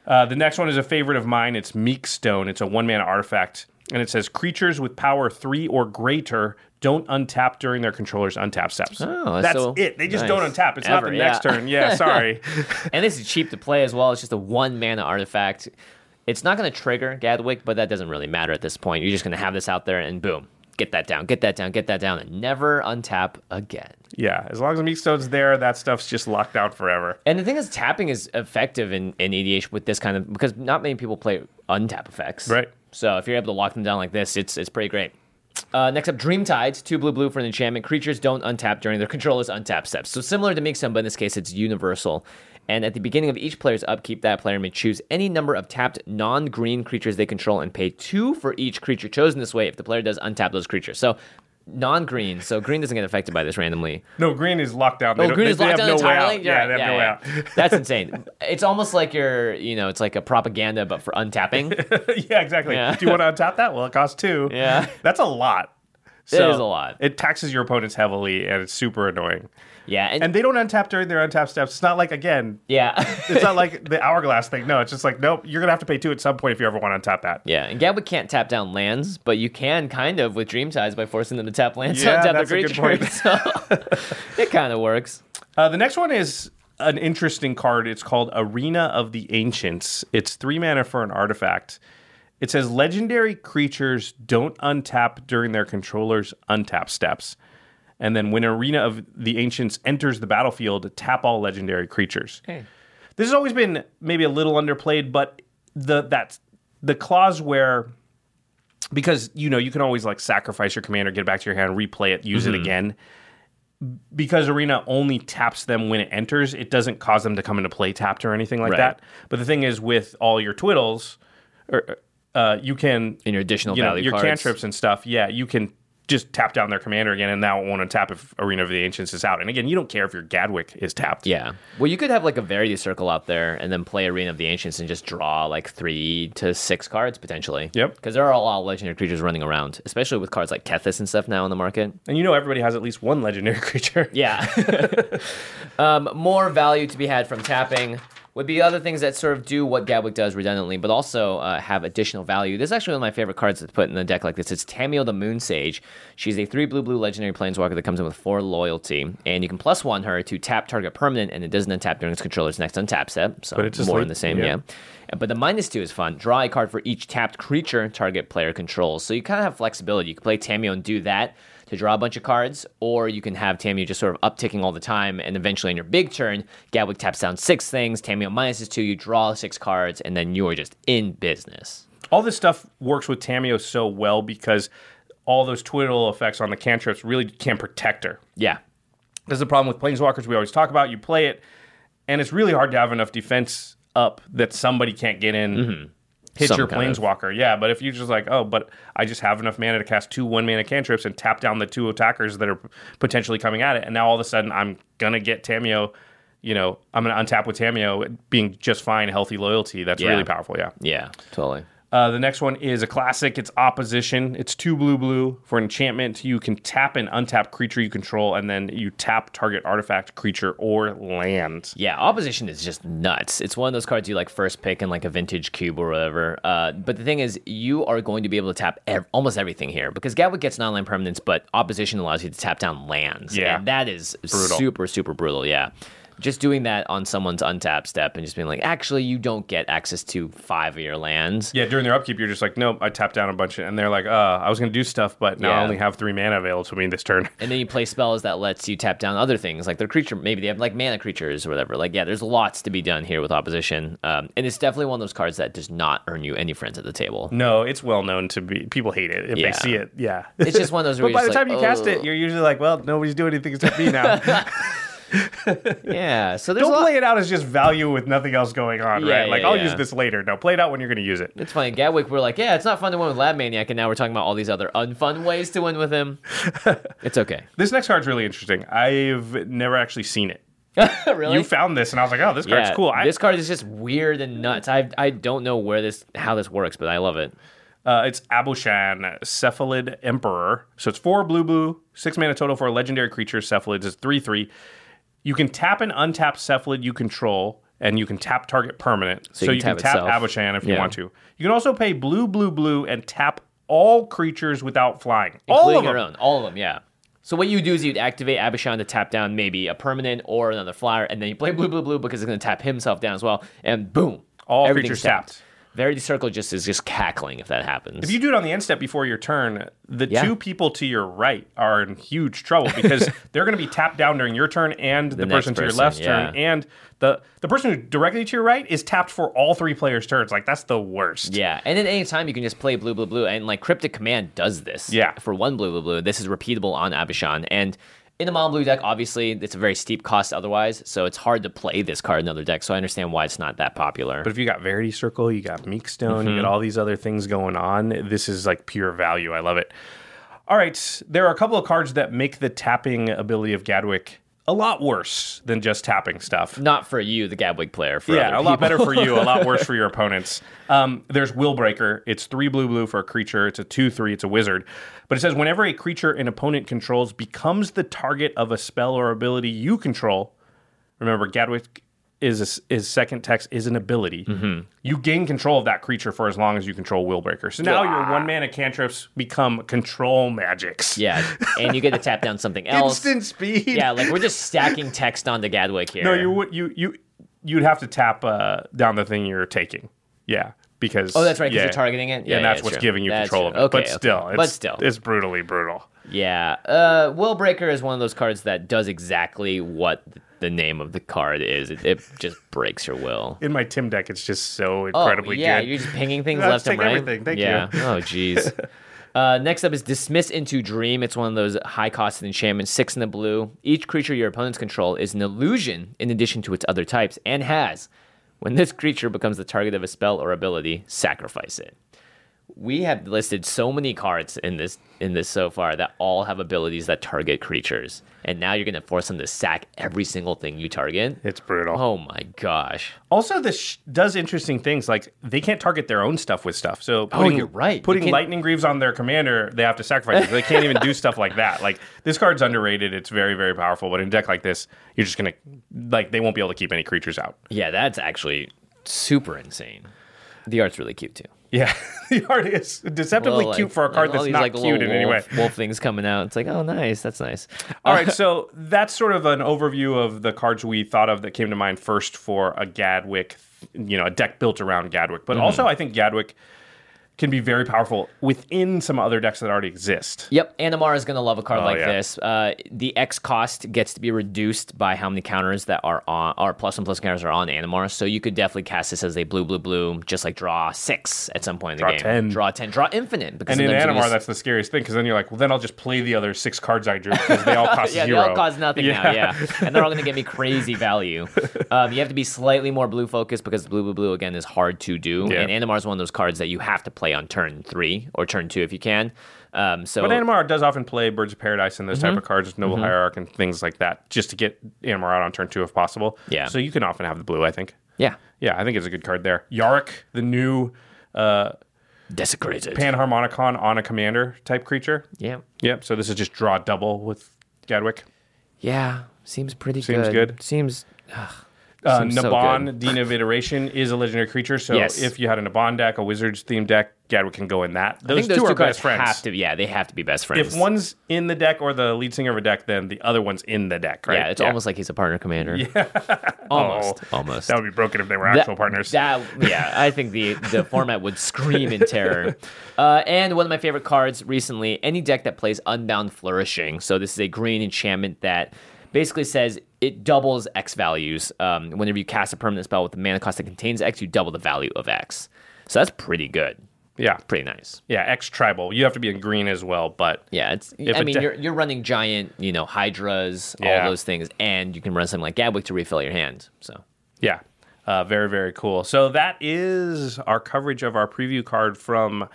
Uh, the next one is a favorite of mine. It's Meekstone. It's a one mana artifact. And it says creatures with power three or greater don't untap during their controller's untap steps. Oh, that's so it. They just nice. don't untap. It's not Ever, the next yeah. turn. Yeah, sorry. and this is cheap to play as well. It's just a one mana artifact. It's not going to trigger Gadwick, but that doesn't really matter at this point. You're just going to have this out there and boom, get that down, get that down, get that down, and never untap again. yeah, as long as Meekstone's there, that stuff's just locked out forever. And the thing is, tapping is effective in, in EDH with this kind of because not many people play untap effects. Right. So if you're able to lock them down like this, it's it's pretty great. Uh, next up, Dream Tides, two blue blue for an enchantment. Creatures don't untap during their controller's untap steps. So similar to Mixum, but in this case, it's universal. And at the beginning of each player's upkeep, that player may choose any number of tapped non-green creatures they control and pay two for each creature chosen this way if the player does untap those creatures. So non-green, so green doesn't get affected by this randomly. No, green is locked down. They Oh, green they, is locked have down no entirely. out. Yeah, right. they have no way out. That's insane. It's almost like you're, you know, it's like a propaganda, but for untapping. yeah, exactly. Yeah. Do you want to untap that? Well, it costs two. Yeah. That's a lot. It is a lot. It taxes your opponents heavily, and it's super annoying. yeah, and, And they don't untap during their untap steps. It's not like again. yeah, It's not like the hourglass thing. No, it's just like nope. You're gonna have to pay two at some point if you ever want to untap that. yeah. And Gadwick can't tap down lands, but you can kind of with Dream Tides by forcing them to tap lands. Yeah, to untap that's their a good creatures. So it kind of works. Uh, the next one is an interesting card. It's called Arena of the Ancients. It's three mana for an artifact. It says legendary creatures don't untap during their controller's untap steps. And then when Arena of the Ancients enters the battlefield, tap all legendary creatures. this has always been maybe a little underplayed, but the that the clause where because you know you can always like sacrifice your commander, get it back to your hand, replay it, use Mm-hmm. it again. Because arena only taps them when it enters, it doesn't cause them to come into play tapped or anything like Right. that. But the thing is, with all your twiddles, or uh, you can In your additional you know, value your cards. cantrips and stuff. Yeah, you can just tap down their commander again, and now it won't untap if Arena of the Ancients is out. And again, you don't care if your Gadwick is tapped. Yeah. Well, you could have like a Verity Circle out there and then play Arena of the Ancients and just draw like three to six cards potentially. Yep. Because there are a lot of legendary creatures running around, especially with cards like Kethis and stuff now in the market. And you know everybody has at least one legendary creature. Yeah. um, more value to be had from tapping would be other things that sort of do what Gadwick does redundantly, but also uh, have additional value. This is actually one of my favorite cards to put in a deck like this. It's Tamiyo the Moon Sage. She's a three blue blue legendary planeswalker that comes in with four loyalty, and you can plus one her to tap target permanent, and it doesn't untap during its controller's next untap step. So But it's more like- in the same, yeah. yeah. But the minus two is fun. Draw a card for each tapped creature target player controls. So you kind of have flexibility. You can play Tamiyo and do that to draw a bunch of cards, or you can have Tamiyo just sort of upticking all the time, and eventually on your big turn, Gadwick taps down six things, Tamiyo minuses two, you draw six cards, and then you are just in business. All this stuff works with Tamiyo so well because all those twiddle effects on the cantrips really can protect her. Yeah. This is the problem with planeswalkers we always talk about. You play it, and it's really hard to have enough defense up that somebody can't get in, mm-hmm. Hit. Some your kind of- planeswalker. Yeah, but if you're just like, oh, but I just have enough mana to cast two one mana cantrips and tap down the two attackers that are potentially coming at it, and now all of a sudden I'm gonna get Tamiyo. You know, I'm gonna untap with Tamiyo being just fine, healthy loyalty. That's Yeah. really powerful. Yeah. Yeah, totally. Uh, the next one is a classic. It's opposition. It's two blue blue for enchantment. You can tap an untap creature you control, and then you tap target artifact, creature, or land. Yeah, opposition is just nuts. It's one of those cards you like first pick in like a vintage cube or whatever. Uh, but the thing is, you are going to be able to tap ev- almost everything here because Gadwick gets non-land permanents, but opposition allows you to tap down lands. Yeah. and that is Brutal. super super brutal. Yeah. Just doing that on someone's untap step and just being like, actually, you don't get access to five of your lands. Yeah, during their upkeep, you're just like, nope, I tapped down a bunch, of, and they're like, uh, I was gonna do stuff, but now I only have three mana available to me this turn. And then you play spells that lets you tap down other things, like their creature. Maybe they have like mana creatures or whatever. Like, yeah, there's lots to be done here with opposition. Um, and it's definitely one of those cards that does not earn you any friends at the table. No, it's well known to be. People hate it if Yeah. they see it. Yeah, It's just one of those. But by the time like, you cast "Oh." it, you're usually like, well, nobody's doing anything except me now. yeah. So there's Don't play it out as just value with nothing else going on, Yeah, right? Like, yeah, I'll yeah. use this later. No, play it out when you're gonna use it. It's funny. Gadwick, we're like, yeah, it's not fun to win with Lab Maniac, and now we're talking about all these other unfun ways to win with him. it's okay. This next card's really interesting. I've never actually seen it. really? You found this, and I was like, oh, this card's cool. I, this card is just weird and nuts. I I don't know where this how this works, but I love it. Uh, it's Aboshan, Cephalid Emperor. So it's four blue blue, six mana total for a legendary creature. Cephalids is three three. You can tap an untap Cephalid you control, and you can tap target permanent. So, you you can can tap tap itself. Aboshan if you want to. You can also pay blue blue blue and tap all creatures without flying. all of your them. own, all of them, yeah. So what you do is you'd activate Aboshan to tap down maybe a permanent or another flyer, and then you play blue, blue, blue because it's going to tap himself down as well, and boom, All creatures tapped. Verity Circle just is just cackling if that happens. If you do it on the end step before your turn, the Yeah. two people to your right are in huge trouble because they're going to be tapped down during your turn and the, next person to your left yeah. turn, and the the person who directly to your right is tapped for all three players' turns. Like that's the worst. yeah, and at any time you can just play blue, blue, blue, and like Cryptic Command does this. Yeah. For one blue, blue, blue, this is repeatable on Aboshan, and in the mono blue deck, obviously it's a very steep cost otherwise, so it's hard to play this card in other decks. So I understand why it's not that popular. But if you got Verity Circle, you got Meekstone, you Mm-hmm. got all these other things going on. This is like pure value. I love it. All right, there are a couple of cards that make the tapping ability of Gadwick a lot worse than just tapping stuff. not for you, the Gadwick player. For yeah, a lot better for you, a lot worse for your opponents. Um, there's Willbreaker. It's three blue blue for a creature. It's a two three. It's a wizard. But it says whenever a creature an opponent controls becomes the target of a spell or ability you control. Remember, Gadwick is a, is second text is an ability. Mm-hmm. You gain control of that creature for as long as you control Willbreaker. So now your one mana cantrips become control magics. Yeah, and you get to tap down something else. Instant speed. Yeah, like we're just stacking text onto Gadwick here. No, you would you you you'd have to tap uh, down the thing you're taking. Yeah, because Oh, that's right, 'cause yeah. you're targeting it? Yeah, and that's it's what's true. giving you That's control of it. Okay, but okay. still, it's, But still. it's brutally brutal. Yeah, uh, Willbreaker is one of those cards that does exactly what the name of the card is. It, it just breaks your will. In my Tim deck, it's just so incredibly Oh, incredibly yeah, good. you're just pinging things No, left and take right. everything. Thank yeah. you. Oh, jeez. Uh, next up is Dismiss into Dream. It's one of those high costed enchantments, six in the blue. Each creature your opponents control is an illusion in addition to its other types and has, when this creature becomes the target of a spell or ability, sacrifice it. We have listed so many cards in this in this so far that all have abilities that target creatures, and now you're gonna force them to sack every single thing you target. It's brutal. Oh my gosh! Also, this sh- does interesting things. Like they can't target their own stuff with stuff. So oh, putting, Oh, you're right. Putting lightning greaves on their commander, they have to sacrifice. it. They can't even do stuff like that. Like this card's underrated. It's very very powerful. But in a deck like this, you're just gonna like they won't be able to keep any creatures out. Yeah, that's actually super insane. The art's really cute too. Yeah, the art is deceptively Little, cute for a card that's these, not like, cute in any way. wolf, Wolf things coming out. It's like, oh, nice. That's nice. All right, so that's sort of an overview of the cards we thought of that came to mind first for a Gadwick, you know, a deck built around Gadwick. But mm-hmm. also, I think Gadwick can be very powerful within some other decks that already exist. Yep, Animar is going to love a card Oh, like yeah. this. Uh, the X cost gets to be reduced by how many counters that are on, or plus and plus counters are on Animar. So you could definitely cast this as a blue, blue, blue, just like draw six at some point in the Draw game. 10. Draw 10, draw infinite. Because And in Animar, just- that's the scariest thing because then you're like, well, then I'll just play the other six cards I drew because they all cost yeah, zero. they all cost nothing now. Yeah, and they're all going to give me crazy value. Um, you have to be slightly more blue focused because blue, blue, blue again is hard to do. Yeah. And Animar is one of those cards that you have to play on turn three or turn two if you can. Um, so But Animar does often play Birds of Paradise and those Mm-hmm. type of cards, Noble Hierarch and things like that, just to get Animar out on turn two if possible. Yeah. So you can often have the blue, I think. yeah, Yeah, I think it's a good card there. Yarok, the new uh, desecrated. Panharmonicon on a commander type creature. yeah, Yep. So this is just draw double with Gadwick. yeah, seems pretty Seems good. good. Seems. Uh, Seems so Dean of Iteration, is a legendary creature. So Yes. if you had a Naban deck, a Wizards themed deck, Gadwick can go in that. I Those, think those two, two are best friends. have to. Yeah, they have to be best friends. if one's in the deck or the lead singer of a deck, then the other one's in the deck, right? yeah, it's almost like he's a partner commander. Yeah, almost, Oh, almost. That would be broken if they were That- actual partners. That yeah, I think the the format would scream in terror. Uh, and one of my favorite cards recently, any deck that plays Unbound Flourishing. So this is a green enchantment that basically says it doubles X values. Um, whenever you cast a permanent spell with a mana cost that contains X, you double the value of X. So that's pretty good. Yeah. Pretty nice. Yeah, X tribal. You have to be in green as well, but Yeah, it's. I mean, de- you're you're running giant, you know, hydras, Yeah. all those things, and you can run something like Gadwick to refill your hand. So Yeah. Uh, very, very cool. So that is our coverage of our preview card from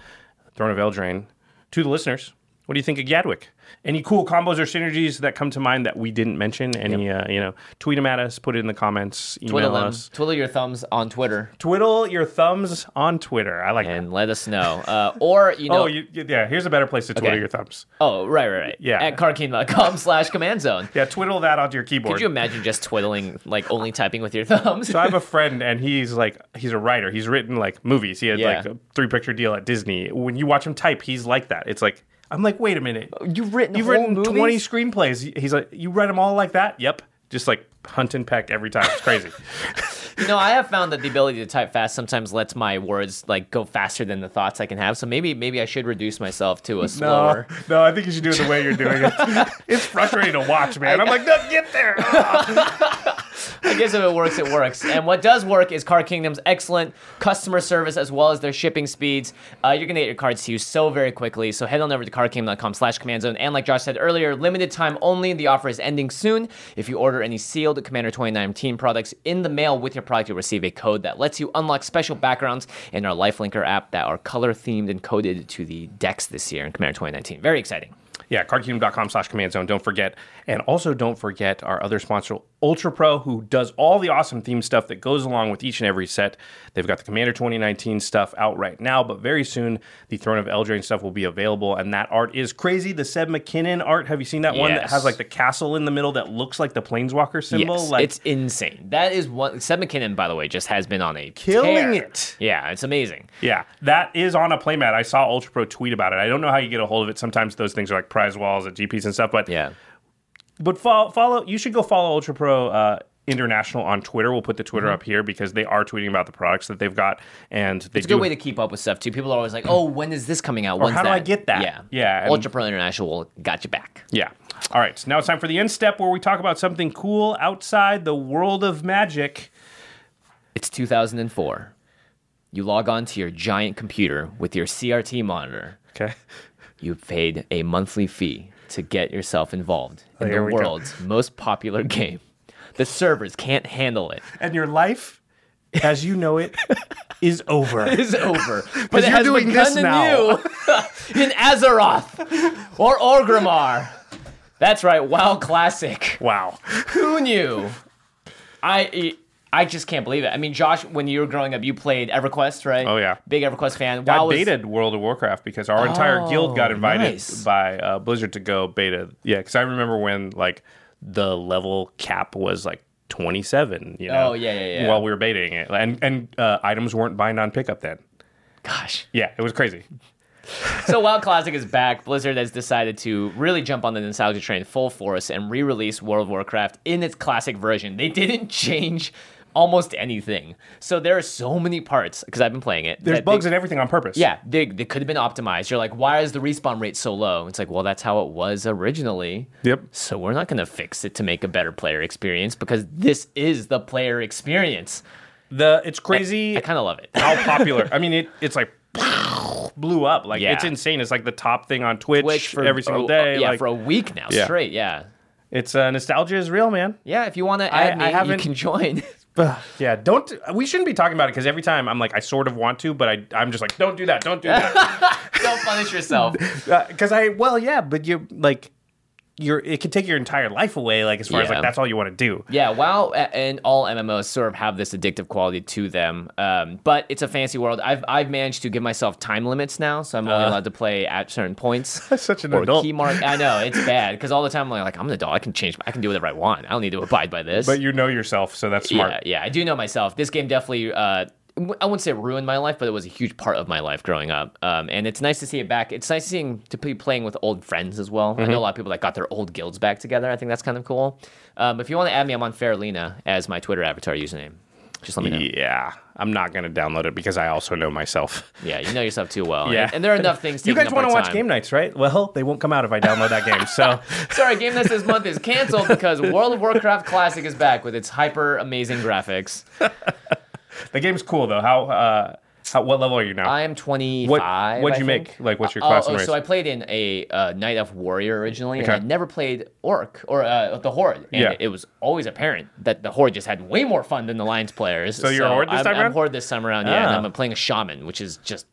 Throne of Eldraine. To the listeners, what do you think of Gadwick? Any cool combos or synergies that come to mind that we didn't mention? Any, uh, you know, tweet them at us, put it in the comments, email twiddle them, us. twiddle your thumbs on Twitter, Twiddle your thumbs on Twitter. I like that. and let us know. Uh, or you know, Oh, you, yeah. Here's a better place to twiddle Okay. your thumbs. Oh, right, right, right. Yeah. At carkeen.com slash command zone. Yeah, twiddle that onto your keyboard. Could you imagine just twiddling, like only typing with your thumbs? So I have a friend, and he's like, he's a writer. He's written like movies. He had Yeah. like a three picture deal at Disney. When you watch him type, he's like that. It's like, I'm like, wait a minute. You've written You've whole written movies? 20 screenplays. He's like, you read them all like that? Yep. Just like hunt and peck every time. It's crazy. You know, I have found that the ability to type fast sometimes lets my words like go faster than the thoughts I can have. So maybe maybe I should reduce myself to a no, slower. no, I think you should do it the way you're doing it. it's frustrating to watch, man. I'm like, no, get there. I guess if it works, it works. And what does work is Card Kingdom's excellent customer service as well as their shipping speeds. Uh, you're gonna get your cards to you so very quickly. So head on over to cardkingdom.com slash command zone. And like Josh said earlier, limited time only. The offer is ending soon. If you order any sealed Commander 2019 products in the mail with your product, you'll receive a code that lets you unlock special backgrounds in our Lifelinker app that are color themed and coded to the decks this year in Commander 2019. Very exciting. Yeah, cardkingdom.com slash command zone. Don't forget. And also don't forget our other sponsor, Ultra Pro, who does all the awesome theme stuff that goes along with each and every set. They've got the Commander 2019 stuff out right now, but very soon the Throne of Eldraine stuff will be available. And that art is crazy. The Seb McKinnon art. Have you seen that one that has like the castle in the middle that looks like the Planeswalker symbol? Yes, like it's insane. That is one. Seb McKinnon, by the way, just has been on a Killing tear. it. Yeah, it's amazing. Yeah, that is on a playmat. I saw Ultra Pro tweet about it. I don't know how you get a hold of it. Sometimes those things are like prize walls at GPs and stuff, but Yeah. But follow, follow you should go follow ultra pro uh, International on Twitter. We'll put the Twitter up here because they are tweeting about the products that they've got, and they Mm-hmm. It's a good way to keep up with stuff too. People are always like, "Oh, when is this coming out? Or When's how do that? I get that? Yeah, Yeah, Ultra Pro International will got you back. Yeah. All right. So now it's time for the end step where we talk about something cool outside the world of magic. It's 2004. You log on to your giant computer with your CRT monitor. Okay. You've paid a monthly fee to get yourself involved in oh, here the we go. world's most popular game. The servers can't handle it. And your life, as you know it, is over. is over. But it you're has doing begun this now. in Azeroth or Orgrimmar. That's right, WoW Classic. Wow. Who knew? I I just can't believe it. I mean, Josh, when you were growing up, you played EverQuest, right? Oh, yeah. big EverQuest fan. I was- baited World of Warcraft because our entire guild got Oh, invited nice. by uh, Blizzard to go beta. Yeah, because I remember when like the level cap was like 27. You know, Oh, yeah, yeah, yeah. While we were baiting it, and and uh, items weren't bind on pickup then. Gosh. Yeah, it was crazy. So WoW Classic is back. Blizzard has decided to really jump on the nostalgia train full force and re-release World of Warcraft in its classic version. They didn't change almost anything. So there are so many parts because I've been playing it. There's bugs they- and everything on purpose. Yeah, they, they could have been optimized. You're like, why is the respawn rate so low? It's like, well, that's how it was originally. Yep. So we're not going to fix it to make a better player experience because this is the player experience. The it's crazy. I kind of love it. how popular. I mean, it it's like blew up. Like Yeah. it's insane. It's like the top thing on Twitch, Twitch for every single day. Yeah, like, for a week now Yeah. straight. Yeah. It's uh, nostalgia is real, man. Yeah, if you want to I- add me, I you haven't- can join. Yeah, don't. We shouldn't be talking about it because every time I'm like, I sort of want to, but I I'm just like, don't do that, don't do that, Don't punish yourself. because I well, yeah, but you like. You're, it can take your entire life away, like as far as like that's all you want to do. Yeah, WoW and all MMOs sort of have this addictive quality to them, um, but it's a fancy world. I've I've managed to give myself time limits now, so I'm only allowed to play at certain points. That's such an or adult. key mark. I know it's bad because all the time I'm like, I'm an adult. I can change. I can do whatever I want. I don't need to abide by this. But you know yourself, so that's smart. Yeah, yeah, I do know myself. This game definitely, uh, I wouldn't say it ruined my life, but it was a huge part of my life growing up. Um, and it's nice to see it back. It's nice seeing to be playing with old friends as well. I know a lot of people that got their old guilds back together. I think that's kind of cool. Um, if you want to add me, I'm on Fairlena as my Twitter avatar username. Just let me know. Yeah, I'm not gonna download it because I also know myself. Yeah, you know yourself too well. Yeah. And, and there are enough things. You guys want to watch game nights, right? Well, they won't come out if I download that game. So Sorry, game nights this month is canceled because World of Warcraft Classic is back with its hyper amazing graphics. the game's cool though. How uh, how what level are you now? I am 25. What- what'd you make? Like, what's your Oh, class oh, race? so I played in a uh, Night Elf Warrior originally, Okay. and I never played Orc or uh, the Horde. And Yeah. it was always apparent that the Horde just had way more fun than the Alliance players. So you're a Horde this I'm, time I'm? Horde this time around, yeah. Ah. And I'm playing a Shaman, which is just.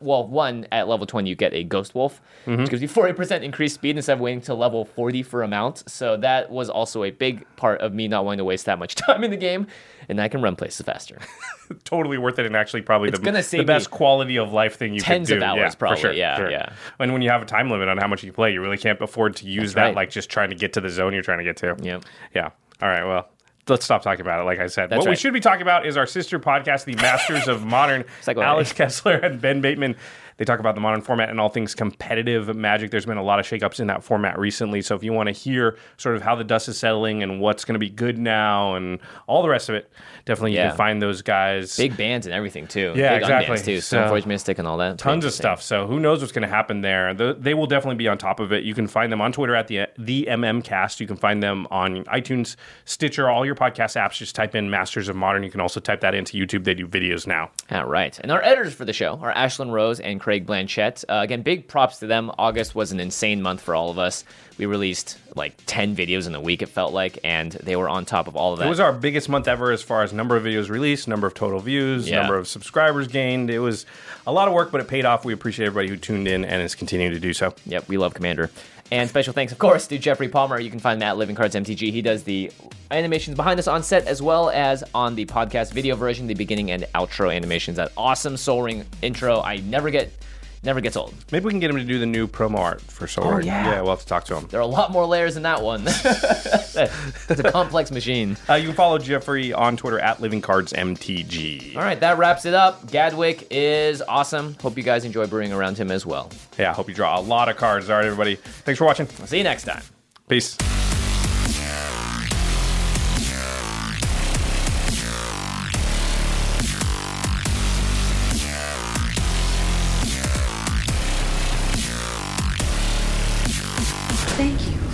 Well, one at level 20 you get a Ghost Wolf, Mm-hmm. which gives you 40% increased speed instead of waiting till level 40 for a mount. So that was also a big part of me not wanting to waste that much time in the game, and I can run places faster. totally worth it and actually probably the, gonna the best quality of life thing you tens could do. of hours yeah, probably, For sure, yeah, sure. yeah. And when you have a time limit on how much you play, you really can't afford to use That's that right. like just trying to get to the zone you're trying to get to. Yeah, Yeah. All right. Well. Let's stop talking about it. Like I said, That's what we should be talking about is our sister podcast, The Masters of Modern. Alex Kessler and Ben Bateman. They talk about the modern format and all things competitive magic. There's been a lot of shakeups in that format recently. So if you want to hear sort of how the dust is settling and what's going to be good now and all the rest of it, definitely you can find those guys. Big bands and everything too. Yeah, Big exactly. Too. So- Stoneforge Mystic and all that. tons of stuff. So who knows what's going to happen there? The, they will definitely be on top of it. You can find them on Twitter at the the MM Cast. You can find them on iTunes, Stitcher, all your podcast apps. Just type in Masters of Modern. You can also type that into YouTube. They do videos now. All right. And our editors for the show are Ashlyn Rose and Craig Blanchett. Uh, again, big props to them. August was an insane month for all of us. We released like 10 videos in a week, it felt like, and they were on top of all of that. It was our biggest month ever as far as number of videos released, number of total views, Yeah. number of subscribers gained. It was a lot of work, but it paid off. We appreciate everybody who tuned in and is continuing to do so. Yep, we love Commander. And special thanks, of course, to Jeffrey Palmer. You can find him at Living Cards MTG. He does the animations behind us on set as well as on the podcast video version, the beginning and outro animations. That awesome Sol Ring intro. I never get never gets old. Maybe we can get him to do the new promo art for Sol Oh, yeah. yeah, we'll have to talk to him. There are a lot more layers in that one. it's a complex machine. Uh, you can follow Jeffrey on Twitter at LivingCardsMTG. All right, that wraps it up. Gadwick is awesome. Hope you guys enjoy brewing around him as well. Yeah, I hope you draw a lot of cards. All right, everybody. Thanks for watching. I'll see you next time. Peace.